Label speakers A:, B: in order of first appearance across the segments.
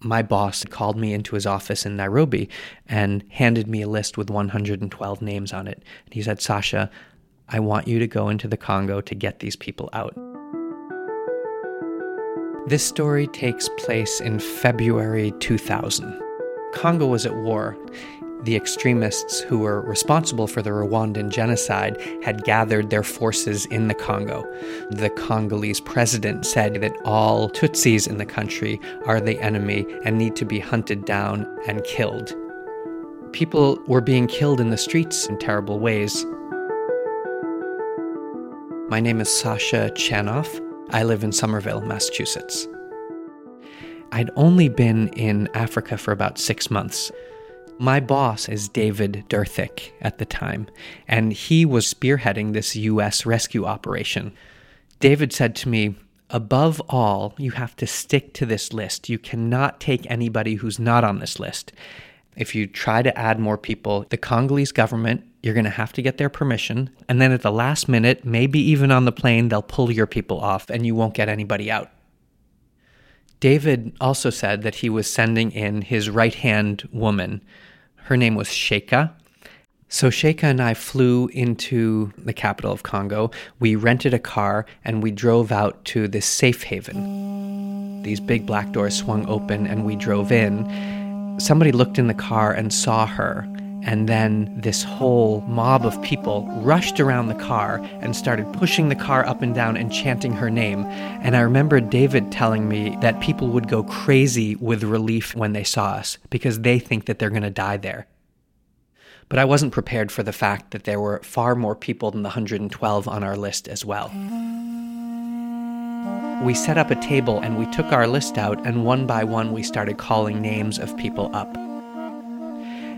A: my boss called me into his office in Nairobi and handed me a list with 112 names on it. And he said, Sasha, I want you to go into the Congo to get these people out. This story takes place in February 2000. Congo was at war. The extremists who were responsible for the Rwandan genocide had gathered their forces in the Congo. The Congolese president said that all Tutsis in the country are the enemy and need to be hunted down and killed. People were being killed in the streets in terrible ways. My name is Sasha Chanoff. I live in Somerville, Massachusetts. I'd only been in Africa for about six months. My boss is David Derthick at the time, and he was spearheading this U.S. rescue operation. David said to me, Above all, you have to stick to this list. You cannot take anybody who's not on this list. If you try to add more people, the Congolese government you're going to have to get their permission. And then at the last minute, maybe even on the plane, they'll pull your people off and you won't get anybody out. David also said that he was sending in his right hand woman. Her name was Sheikha. So Sheikha and I flew into the capital of Congo. We rented a car and we drove out to this safe haven. These big black doors swung open and we drove in. Somebody looked in the car and saw her and then this whole mob of people rushed around the car and started pushing the car up and down and chanting her name. And I remember David telling me that people would go crazy with relief when they saw us because they think that they're going to die there. But I wasn't prepared for the fact that there were far more people than the 112 on our list as well. We set up a table and we took our list out, and one by one we started calling names of people up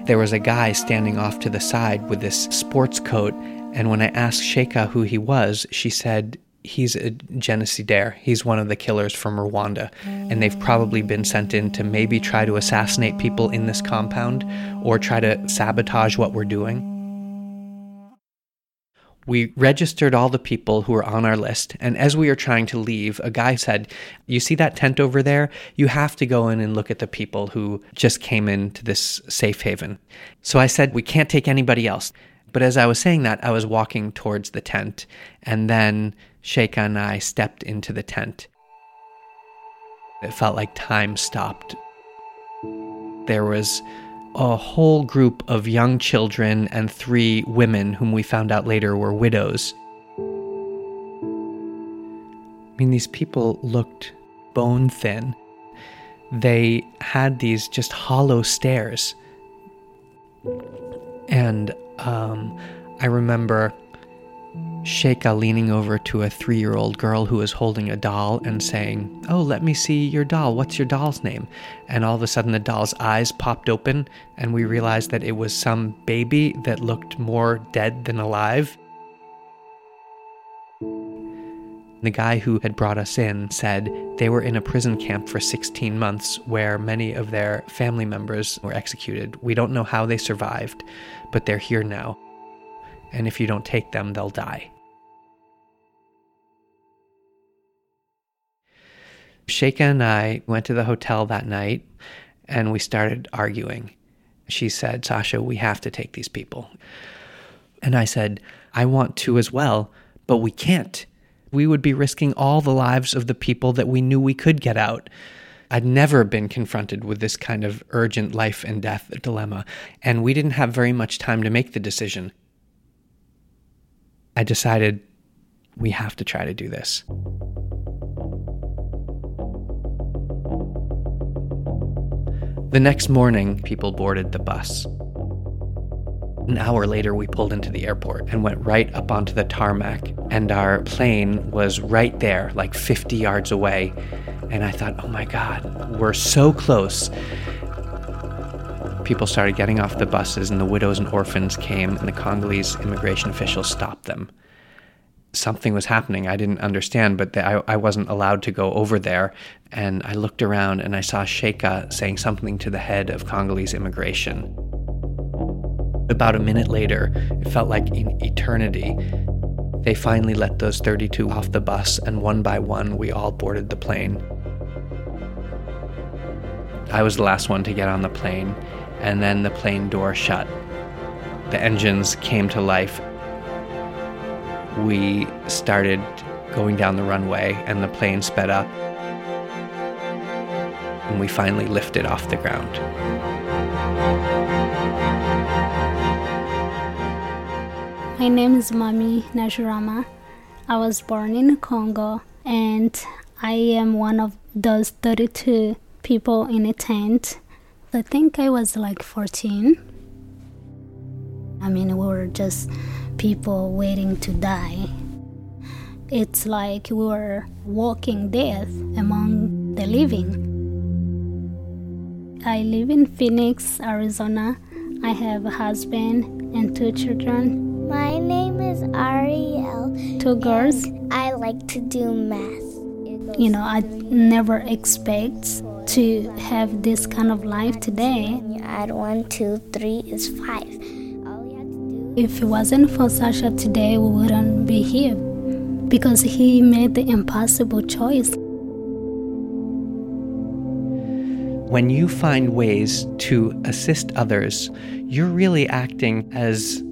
A: there was a guy standing off to the side with this sports coat. And when I asked Sheikha who he was, she said, He's a genocidaire. He's one of the killers from Rwanda. And they've probably been sent in to maybe try to assassinate people in this compound or try to sabotage what we're doing. We registered all the people who were on our list, and as we were trying to leave, a guy said, You see that tent over there? You have to go in and look at the people who just came into this safe haven. So I said, We can't take anybody else. But as I was saying that, I was walking towards the tent, and then Sheikha and I stepped into the tent. It felt like time stopped. There was a whole group of young children and three women whom we found out later were widows. I mean, these people looked bone thin. They had these just hollow stares. And um, I remember Sheikha leaning over to a three year old girl who was holding a doll and saying, Oh, let me see your doll. What's your doll's name? And all of a sudden, the doll's eyes popped open, and we realized that it was some baby that looked more dead than alive. The guy who had brought us in said they were in a prison camp for 16 months where many of their family members were executed. We don't know how they survived, but they're here now and if you don't take them, they'll die. Sheikha and I went to the hotel that night and we started arguing. She said, Sasha, we have to take these people. And I said, I want to as well, but we can't. We would be risking all the lives of the people that we knew we could get out. I'd never been confronted with this kind of urgent life and death dilemma, and we didn't have very much time to make the decision. I decided we have to try to do this. The next morning, people boarded the bus. An hour later, we pulled into the airport and went right up onto the tarmac, and our plane was right there, like 50 yards away. And I thought, oh my God, we're so close people started getting off the buses, and the widows and orphans came, and the Congolese immigration officials stopped them. Something was happening. I didn't understand, but I, I wasn't allowed to go over there. And I looked around and I saw Sheikha saying something to the head of Congolese immigration. About a minute later, it felt like an eternity. They finally let those 32 off the bus, and one by one, we all boarded the plane. I was the last one to get on the plane, and then the plane door shut. The engines came to life. We started going down the runway, and the plane sped up. And we finally lifted off the ground.
B: My name is Mami Najurama. I was born in Congo and I am one of those 32 people in a tent. I think I was like 14. I mean, we were just people waiting to die. It's like we were walking death among the living. I live in Phoenix, Arizona. I have a husband and two children.
C: My name is Ariel.
B: Two girls.
C: I like to do math.
B: You know, I never expect to have this kind of life today.
C: When you add one, two, three is five.
B: If it wasn't for Sasha today, we wouldn't be here because he made the impossible choice.
A: When you find ways to assist others, you're really acting as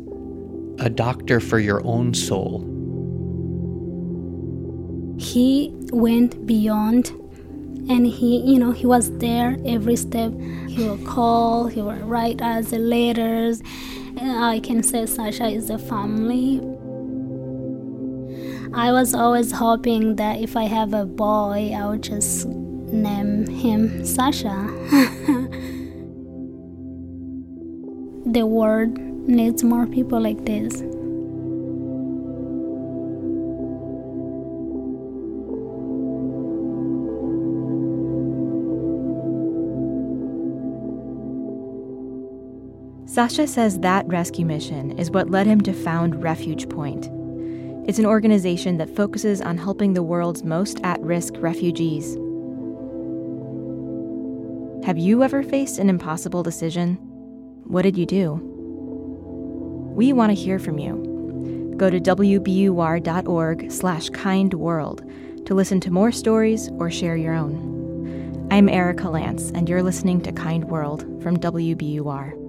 A: a doctor for your own soul.
B: He went beyond and he you know he was there every step. He will call he will write us the letters. And i can say sasha is a family. I was always hoping that if i have a boy i would just name him sasha. The world needs more people like this
D: Sasha says that rescue mission is what led him to found RefugePoint. It's an organization that focuses on helping the world's most at risk refugees. Have you ever faced an impossible decision? What did you do? We want to hear from you. Go to wbur.org slash kindworld to listen to more stories or share your own. I'm Erika Lantz, and you're listening to Kind World from WBUR.